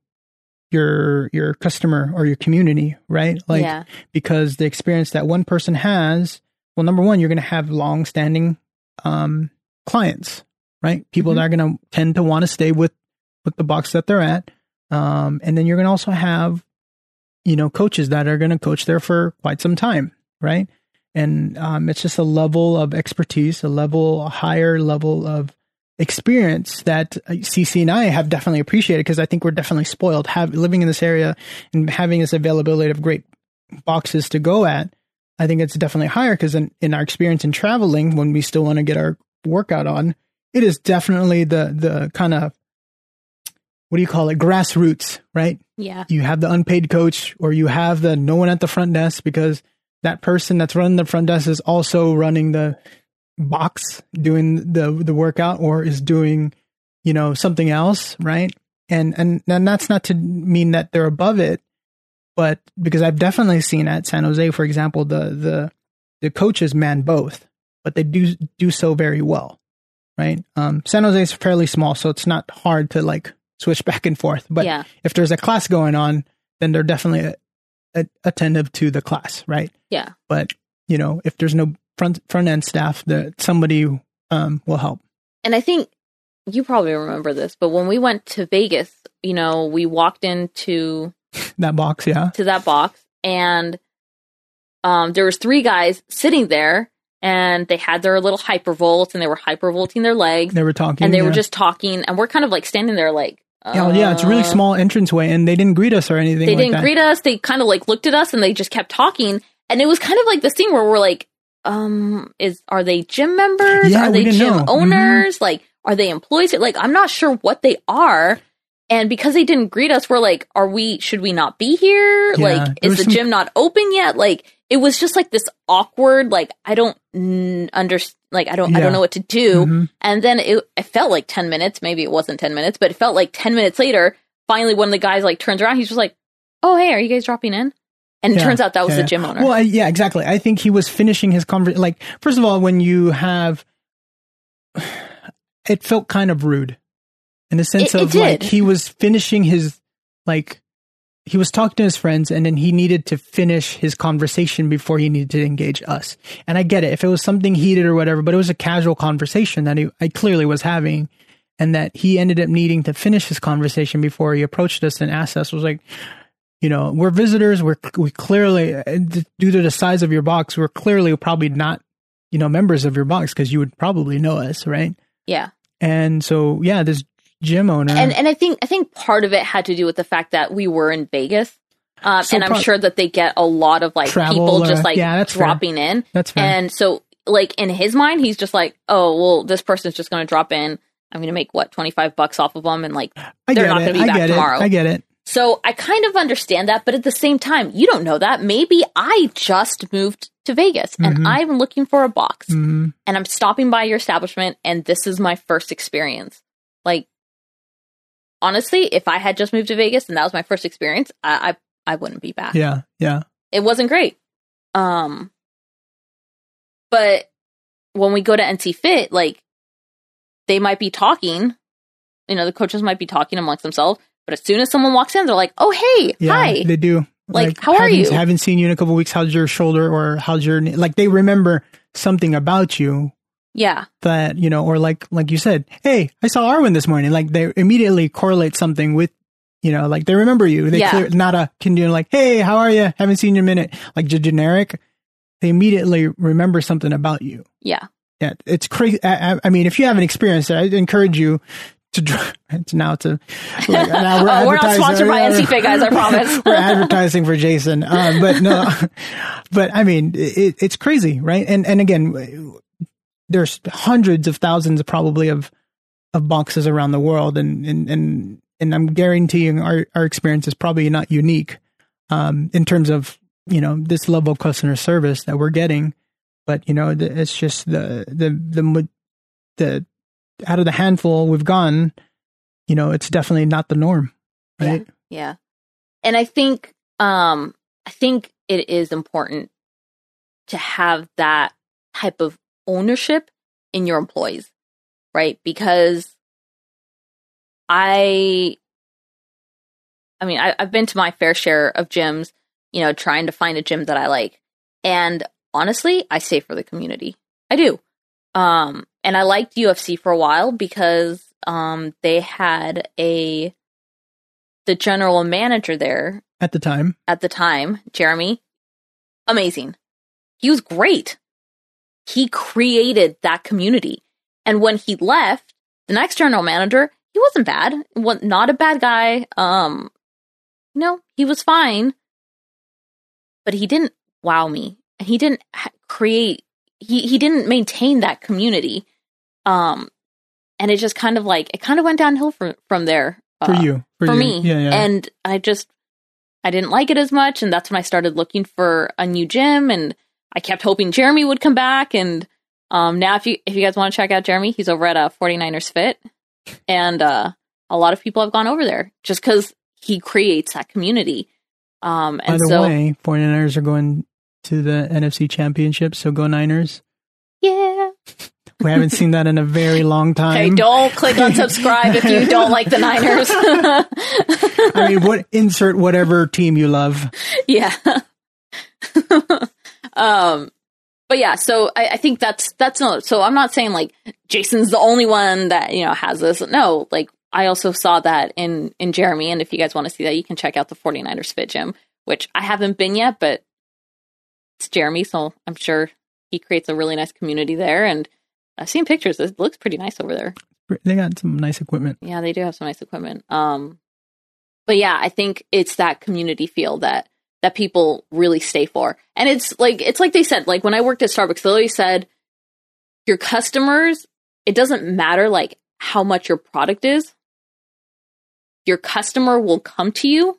your your customer or your community, right? Like yeah, because the experience that one person has, well, number one, you're going to have long standing um, clients, right? People Mhm. that are going to tend to want to stay with with the box that they're at, um, and then you're going to also have, you know, coaches that are going to coach there for quite some time, right? And um, it's just a level of expertise, a level, a higher level of experience that uh, Cece and I have definitely appreciated because I think we're definitely spoiled have living in this area and having this availability of great boxes to go at. I think it's definitely higher because in, in our experience in traveling, when we still want to get our workout on, it is definitely the the kind of what do you call it? Grassroots, right? yeah, you have the unpaid coach or you have the no one at the front desk because that person that's running the front desk is also running the box doing the the workout or is doing you know something else right? And and and that's not to mean that they're above it but because I've definitely seen at San Jose for example the the the coaches man both but they do do so very well right um San Jose is fairly small so it's not hard to like switch back and forth but yeah, if there's a class going on, then they're definitely a, a, attentive to the class, right? yeah. But you know, if there's no front front end staff, that somebody um, will help. And I think you probably remember this, but when we went to Vegas, you know, we walked into That box, yeah, to that box and um there was three guys sitting there and they had their little hypervolts and they were hypervolting their legs they were talking, and they were just talking and we're kind of like standing there like yeah, yeah, it's a really uh, small entranceway, and they didn't greet us or anything. they like didn't that. greet us they kind of like looked at us and they just kept talking and it was kind of like this thing where we're like um is are they gym members Yeah, are they gym know. Mhm. owners like are they employees? Like, I'm not sure what they are. And because they didn't greet us, we're like, are we, should we not be here? Yeah, like, is the some- gym not open yet? Like, it was just like this awkward, like, I don't mm, understand, like, I don't, I don't know what to do. Mhm. And then it, it felt like 10 minutes. Maybe it wasn't 10 minutes, but it felt like 10 minutes later, finally, one of the guys like turns around. He's just like, oh, hey, are you guys dropping in? And it Yeah, turns out that was yeah, the gym owner. Well, I, yeah, exactly. I think he was finishing his conversation. Like, first of all, when you have, it felt kind of rude, in the sense It- it of like he was finishing his like he was talking to his friends, and then he needed to finish his conversation before he needed to engage us. And I get it if it was something heated or whatever, but it was a casual conversation that he I clearly was having. And that he ended up needing to finish his conversation before he approached us and asked us was like, you know, we're visitors. We're we clearly, due to the size of your box, we're clearly probably not, you know, members of your box because you would probably know us, right? yeah. And so, yeah, this gym owner, And and I think I think part of it had to do with the fact that we were in Vegas. Um, So and I'm pro- sure that they get a lot of like people just like yeah, that's fair. dropping in. that's fair. And so, like in his mind, he's just like, "Oh, well, this person's just going to drop in. I'm going to make what 25 bucks off of them, and like, they're not it. gonna be I back get tomorrow. it. I get it. so I kind of understand that, but at the same time, you don't know that. Maybe I just moved to Vegas and I'm looking for a box, Mhm. and I'm stopping by your establishment, and this is my first experience. Like, honestly, if I had just moved to Vegas and that was my first experience, I I, I wouldn't be back Yeah, yeah. it wasn't great. Um, but when we go to NC Fit, like they might be talking, you know, the coaches might be talking amongst themselves. But as soon as someone walks in, they're like, "Oh, hey, Yeah, hi." they do. Like, how are you? Haven't seen you in a couple weeks. How's your shoulder or how's your knee? like? They remember something about you Yeah, that you know, or like like you said, hey, I saw Arwen this morning. Like they immediately correlate something with, you know, like they remember you. They Yeah. clear, not a can you like, hey, how are you? Haven't seen you in a minute. Like generic. They immediately remember something about you. yeah, Yeah, it's crazy. I, I- mean, if you haven't experienced it, I encourage you to dr- to now to. Like, now Oh, we're not sponsored by yeah, NC Fit, guys, I promise. we're advertising for Jason, um, but no, but I mean, it, it's crazy, right? And and again, there's hundreds of thousands, probably of of boxes around the world, and and and and I'm guaranteeing our our experience is probably not unique, um, in terms of you know this level of customer service that we're getting, but you know the, it's just the the the the out of the handful we've gone, you know, it's definitely not the norm, right? yeah. And I think, um, I think it is important to have that type of ownership in your employees, right? Because I, I mean, I, I've been to my fair share of gyms, you know, trying to find a gym that I like. And honestly, I stay for the community. I do. Um, and I liked UFC for a while because, um, they had a, the general manager there At the time, at the time, Jeremy, amazing. He was great. He created that community. And when he left, the next general manager, he wasn't bad. Was not a bad guy. Um, you know, he was fine. But he didn't wow me. And he didn't create he he didn't maintain that community. Um and it just kind of like it kind of went downhill from from there. for uh, you, for you. me. yeah, yeah. And I just I didn't like it as much and that's when I started looking for a new gym and I kept hoping Jeremy would come back and um now if you if you guys want to check out Jeremy, he's over at uh 49ers Fit and uh a lot of people have gone over there just cuz he creates that community. Um By the so way, 49ers are going to the NFC Championship, so go Niners. yeah. We haven't seen that in a very long time. Hey, don't click on subscribe if you don't like the Niners. I mean, what insert whatever team you love. yeah. Um, but yeah, so I, I think that's that's no. So I'm not saying like Jason's the only one that you know has this. No, like I also saw that in in Jeremy, and if you guys want to see that, you can check out the 49ers Fit Gym, which I haven't been yet, but it's Jeremy, so I'm sure he creates a really nice community there. And I've seen pictures; it looks pretty nice over there. They got some nice equipment. Yeah, they do have some nice equipment. Um, but yeah, I think it's that community feel that that people really stay for, and it's like it's like they said, like when I worked at Starbucks, they always said your customers. It doesn't matter like how much your product is, your customer will come to you,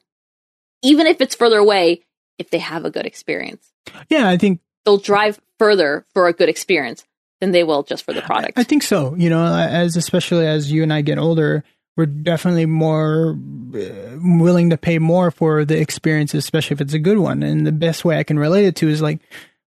even if it's further away, if they have a good experience. Yeah, I think They'll drive further for a good experience than they will just for the product. I think so. You know, as especially as you and I get older, we're definitely more uh, willing to pay more for the experience, especially if it's a good one. And the best way I can relate it to is like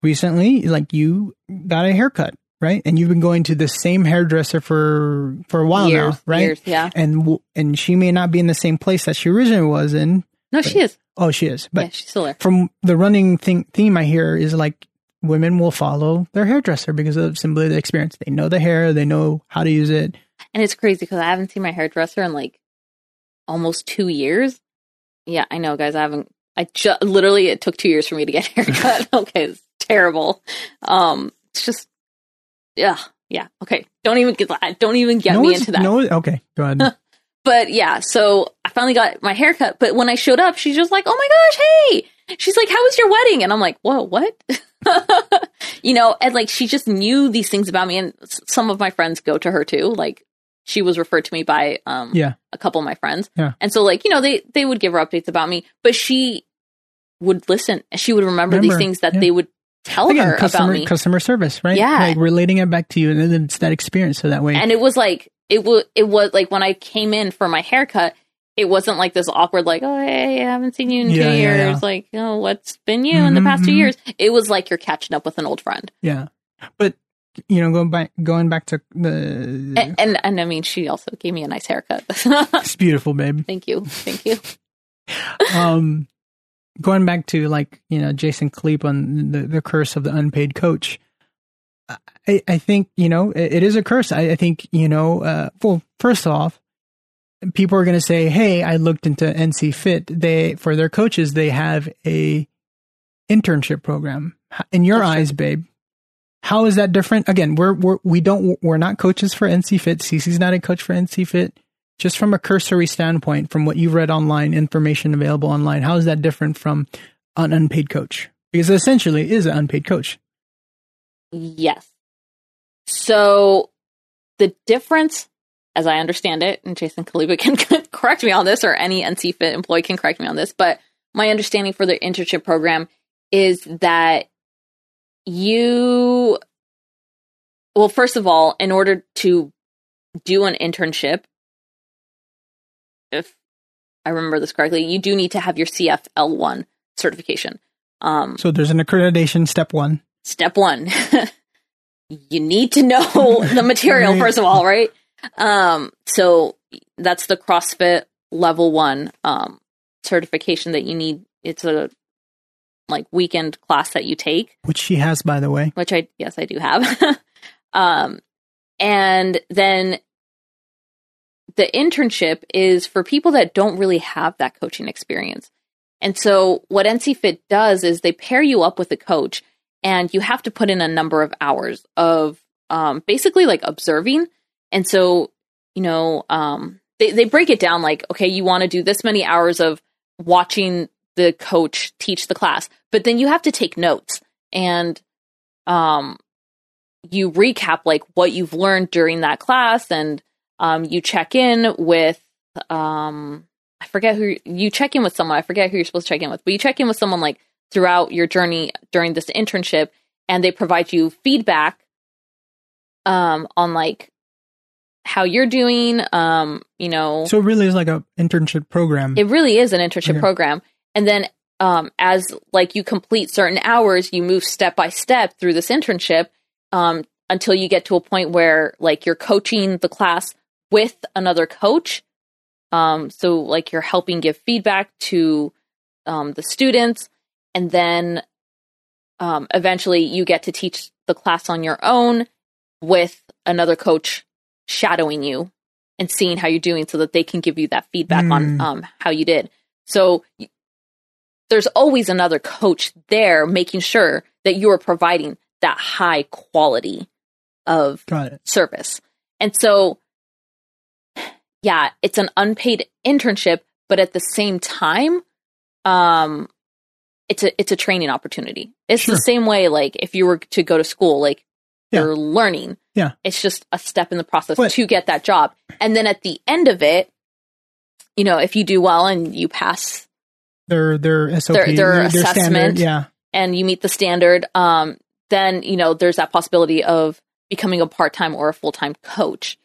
recently, like you got a haircut, right? And you've been going to the same hairdresser for for a while years, now, right? Years, yeah. And and she may not be in the same place that she originally was in. No, she is. Oh, she is, but yeah, she's still there. from the running thing, theme I hear is like women will follow their hairdresser because of simply the experience. They know the hair, they know how to use it. And it's crazy because I haven't seen my hairdresser in like almost two years. Yeah, I know, guys. I haven't. I just literally it took two years for me to get haircut. okay, it's terrible. Um, it's just, yeah, yeah. Okay, don't even get don't even get no, me into that. No, okay, go ahead. But yeah, so I finally got my haircut. But when I showed up, she's just like, "Oh my gosh, hey!" She's like, "How was your wedding?" And I'm like, "Whoa, what?" you know, and like she just knew these things about me, and s- some of my friends go to her too. Like she was referred to me by um yeah, a couple of my friends, Yeah. and so like you know they they would give her updates about me, but she would listen. She would remember, these things that yeah. they would tell again, her customer about me. customer service, right? Yeah. like relating it back to you, and then it's that experience. So that way, and it was like it was it was like when I came in for my haircut, it wasn't like this awkward like oh hey I haven't seen you in Yeah, two years like oh what's been you in the past two mhm. years. It was like you're catching up with an old friend, yeah, but you know, going back going back to the and, and and I mean she also gave me a nice haircut. it's beautiful, babe. thank you, thank you. um, going back to like you know Jason Khalipa on the, the curse of the unpaid coach. I, I think you know it, it is a curse. I, I think you know. Uh, well, first off, people are going to say, "Hey, I looked into NC Fit. They for their coaches, they have a internship program." In your That's true. eyes, babe, how is that different? Again, we're we're we don't we're not coaches for NC Fit. Cece's not a coach for NC Fit just from a cursory standpoint, from what you've read online, information available online, how is that different from an unpaid coach? Because it essentially is an unpaid coach. Yes. So the difference, as I understand it, and Jason Khalipa can correct me on this, or any NC Fit employee can correct me on this, but my understanding for the internship program is that you, well, first of all, in order to do an internship, if I remember this correctly, you do need to have your CFL1 certification. Um, So there's an accreditation step one. step one you need to know the material Right. first of all right um so that's the crossfit level one um certification that you need it's a like weekend class that you take Which she has, by the way. which i yes i do have um and then the internship is for people that don't really have that coaching experience and so what NC Fit does is they pair you up with a coach and you have to put in a number of hours of um, basically like observing. And so, you know, um, they, they break it down like, okay, you want to do this many hours of watching the coach teach the class, but then you have to take notes and um, you recap like what you've learned during that class and um, you check in with um, I forget who you check in with someone. I forget who you're supposed to check in with, but you check in with someone like throughout your journey during this internship, and they provide you feedback um, on like how you're doing. Um, you know, So it really is like a internship program. it really is an internship Okay. program, and then um, as like you complete certain hours, you move step by step through this internship um, until you get to a point where like you're coaching the class with another coach. Um, so like you're helping give feedback to um, the students, and then um, eventually you get to teach the class on your own with another coach shadowing you and seeing how you're doing, so that they can give you that feedback on Mm. um, how you did. So there's always another coach there making sure that you are providing that high quality of service. And so, yeah, it's an unpaid internship, but at the same time, um, it's a it's a training opportunity. It's Sure. the same way, like if you were to go to school, like Yeah. you're learning. Yeah. It's just a step in the process to get that job. And then at the end of it, you know, if you do well and you pass Their their SOP, Their- their standard. assessment. Yeah. and you meet the standard, um, then you know there's that possibility of becoming a part time or a full time coach.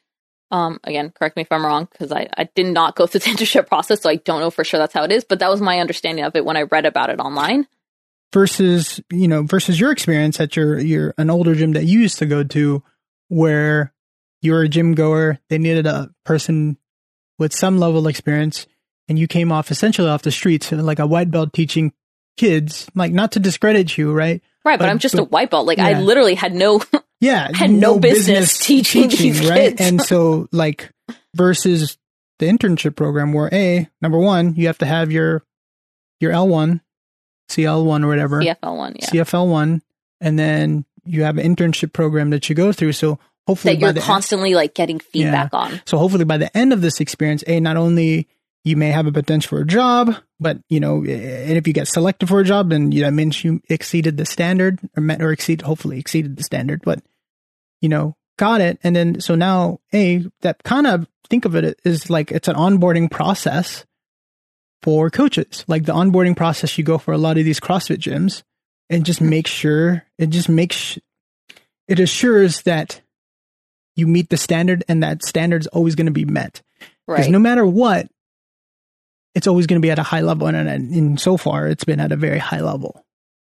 Um, again, correct me if I'm wrong because I, I did not go through the internship process, so I don't know for sure that's how it is. But that was my understanding of it when I read about it online. versus you know versus your experience at your your an older gym that you used to go to where you were a gym goer they needed a person with some level of experience and you came off essentially off the streets and like a white belt teaching kids like not to discredit you right Right, but, But- I'm just a white belt. Like I literally had no yeah Had no business teaching these right kids. and so like versus the internship program where a number one you have to have your your l1 cl1 or whatever CFL one, yeah. CFL one, and then you have an internship program that you go through. So hopefully, that you're constantly like getting feedback on. so hopefully by the end of this experience, a not only you may have a potential for a job, but you know, eh, and if you get selected for a job, then you know, that means you exceeded the standard or met or exceed, hopefully exceeded the standard. But you know, got it, and then so now a that kind of think of it is like it's an onboarding process for coaches, like the onboarding process you go for a lot of these CrossFit gyms, and just mm-hmm. make sure it just makes it assures that you meet the standard and that standard is always going to be met. Because Right. no matter what, it's always going to be at a high level. And, and, and so far, it's been at a very high level,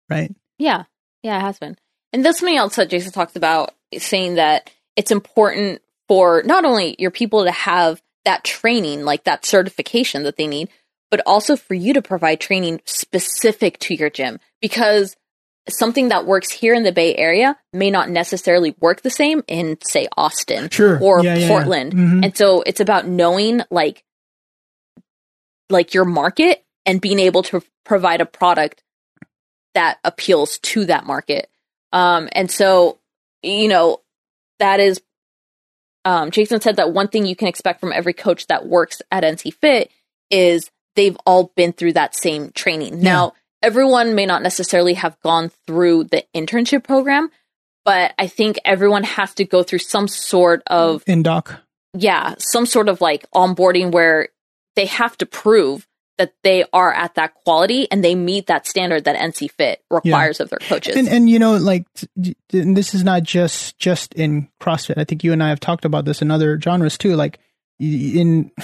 right? Yeah, yeah, it has been. And that's something else that Jason talks about, saying that it's important for not only your people to have that training, like that certification that they need, but also for you to provide training specific to your gym because something that works here in the Bay Area may not necessarily work the same in, say, Austin Sure. or Yeah, yeah, yeah. Portland. Mhm. And so it's about knowing like like your market and being able to provide a product that appeals to that market. Um and so you know that is um Jason said that one thing you can expect from every coach that works at NC Fit is they've all been through that same training. Now, everyone may not necessarily have gone through the internship program, but I think everyone has to go through some sort of In doc. yeah, some sort of like onboarding where they have to prove that they are at that quality and they meet that standard that NC Fit requires of their coaches. And, and you know, like, t- t- and this is not just, just in CrossFit. I think you and I have talked about this in other genres too. Like in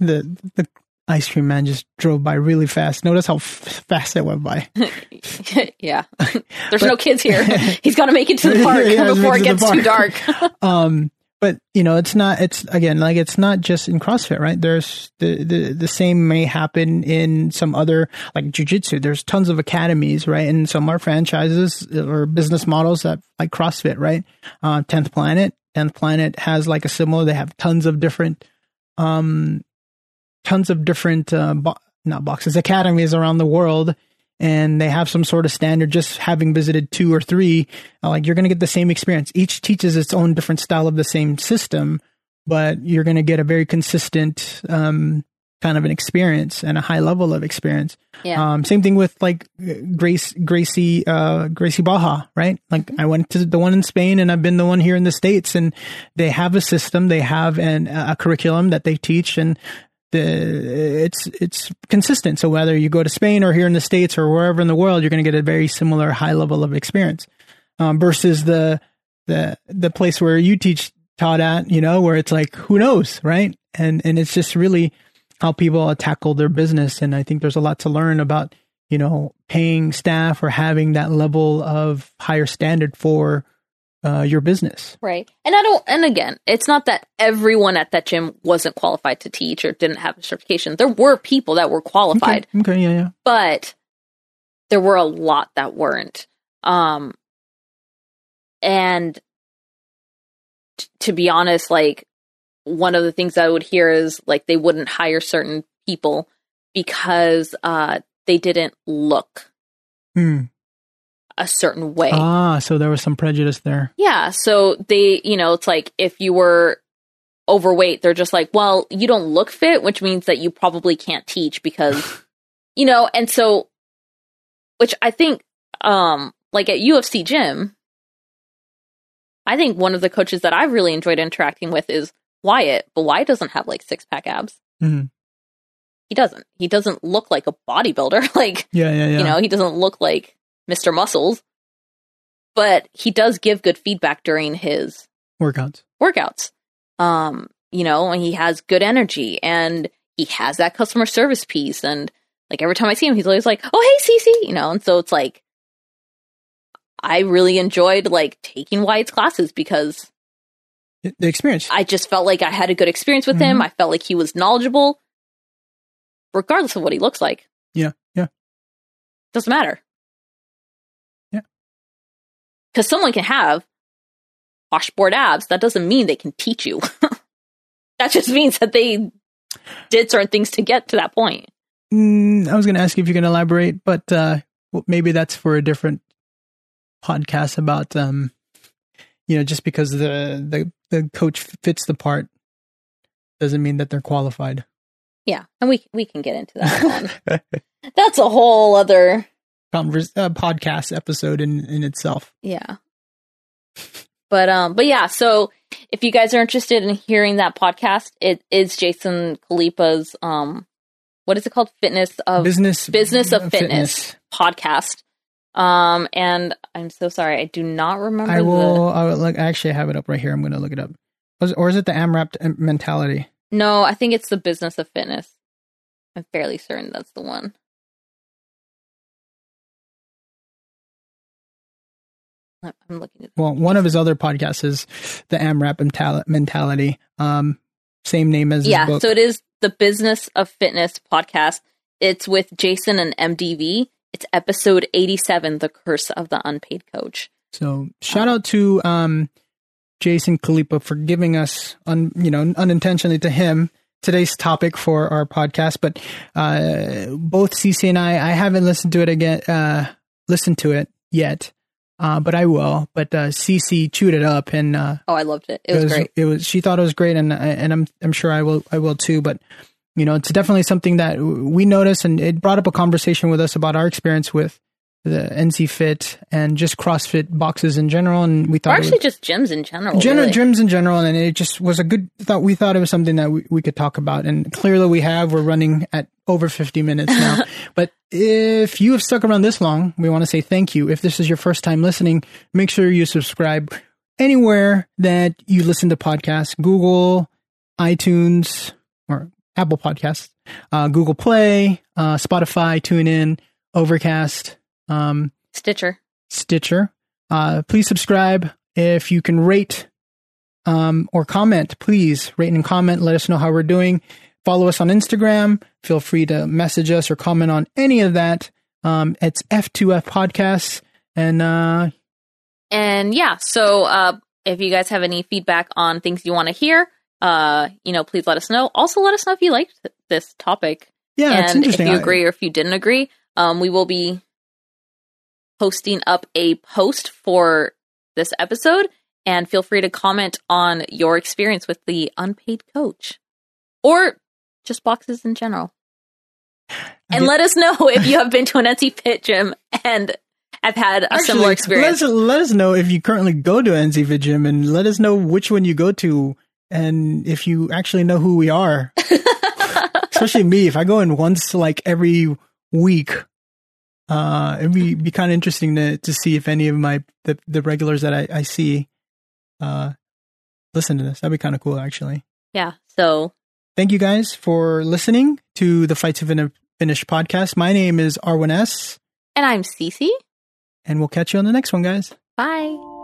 the, the ice cream man just drove by really fast. Notice how f- fast it went by. yeah. There's But- no kids here. He's got to make it to the park Yeah, before it it gets too dark. um but you know it's not it's again like it's not just in crossfit right? There's the the, the same may happen in some other like jiu-jitsu. There's tons of academies right? And some are franchises or business models that like crossfit right? Uh 10th planet. 10th planet has like a similar they have tons of different um tons of different uh bo- not boxes academies around the world and they have some sort of standard just having visited two or three uh, like you're going to get the same experience. Each teaches its own different style of the same system but you're going to get a very consistent um, kind of an experience and a high level of experience. Yeah. um, same thing with like grace gracie uh, Gracie Barra right? Like i went to the one in spain and i've been the one here in the states and they have a system they have an, a curriculum that they teach and the it's it's consistent. So whether you go to Spain or here in the states or wherever in the world, you're going to get a very similar high level of experience. Um, versus the the the place where you teach taught at, you know, where it's like who knows, right? And and it's just really how people tackle their business. And I think there's a lot to learn about you know paying staff or having that level of higher standard for uh, your business. Right. And I don't, and again, it's not that everyone at that gym wasn't qualified to teach or didn't have a certification. There were people that were qualified, Okay, okay yeah, yeah. but there were a lot that weren't. Um, and t- to be honest, like one of the things I would hear is like they wouldn't hire certain people because uh, they didn't look Hmm. A certain way. Ah, so there was some prejudice there. Yeah. So they, you know, it's like if you were overweight, they're just like, well, you don't look fit, which means that you probably can't teach because, you know, and so, which I think, um, like at UFC gym, I think one of the coaches that I've really enjoyed interacting with is Wyatt, but Wyatt doesn't have like six pack abs. Mhm. He doesn't. He doesn't look like a bodybuilder. like, Yeah, yeah, yeah. you know, he doesn't look like Mr. Muscles, but he does give good feedback during his Workouts. workouts. Um, you know, and he has good energy and he has that customer service piece. And like every time I see him, he's always like, Oh, hey, Cece, you know, and so it's like, I really enjoyed like taking Wyatt's classes because The experience. I just felt like I had a good experience with him. Mhm. I felt like he was knowledgeable, regardless of what he looks like. Yeah, yeah. Doesn't matter. Because someone can have washboard abs. That doesn't mean they can teach you. that just means that they did certain things to get to that point. Mm, I was going to ask you if you can elaborate, but uh, well, maybe that's for a different podcast about, um, you know, just because the, the, the coach fits the part doesn't mean that they're qualified. Yeah. And we we can get into that one. That's a whole other Converse, uh, podcast episode in, in itself. Yeah. But um but yeah, so if you guys are interested in hearing that podcast, it is Jason Khalipa's um what is it called? Fitness of business, Business of Fitness. podcast. Um and I'm so sorry, I do not remember I the will, I will look, I actually have it up right here. I'm going to look it up. Or is it the AMRAP mentality? No, I think it's the business of fitness. I'm fairly certain that's the one. I'm looking at Well, one of his other podcasts is the AMRAP mental- mentality. Um, same name as yeah so it is the business of fitness podcast. It's with jason and mdv it's episode 87 the curse of the unpaid coach. So shout out to um, Jason Khalipa for giving us, un, you know, unintentionally to him today's topic for our podcast. But uh, both Cece and I, I haven't listened to it again, uh, listened to it yet, uh, but I will. But uh, Cece chewed it up, and uh, oh i loved it it was, great It was she thought it was great, and and I'm I'm sure I will I will too. But you know, it's definitely something that we noticed, and it brought up a conversation with us about our experience with the NC Fit and just CrossFit boxes in general. And we thought it actually just gyms in general general really. gyms in general, and it just was a good thought. We thought it was something that we, we could talk about, and clearly we have. We're running at over 50 minutes now. but if you have stuck around this long, we want to say thank you. If this is your first time listening, make sure you subscribe anywhere that you listen to podcasts Google, iTunes, or Apple Podcasts, uh, Google Play, uh, Spotify, TuneIn, Overcast, um, stitcher Stitcher. Uh, please subscribe. If you can rate um, or comment, please rate and comment. Let us know how we're doing. Follow us on Instagram. Feel free to message us or comment on any of that. Um, it's F2F Podcasts. And uh, and yeah so uh if you guys have any feedback on things you want to hear uh you know please let us know also let us know if you liked this topic yeah, it's and if you agree or if you didn't agree um, we will be posting up a post for this episode and feel free to comment on your experience with the unpaid coach or just boxes in general and let us know if you have been to an NC Fit gym and I've had a similar experience. Let us, let us know if you currently go to NC Fit Gym and let us know which one you go to and if you actually know who we are. Especially me, if I go in once like every week, uh, it'd be, be kind of interesting to, to see if any of my the, the regulars that I, I see uh, listen to this. That'd be kind of cool, actually. yeah, so Thank you guys for listening to the Fight to Fin- Finish podcast. My name is Arwen S, and I'm Cece. and we'll catch you on the next one, guys. Bye.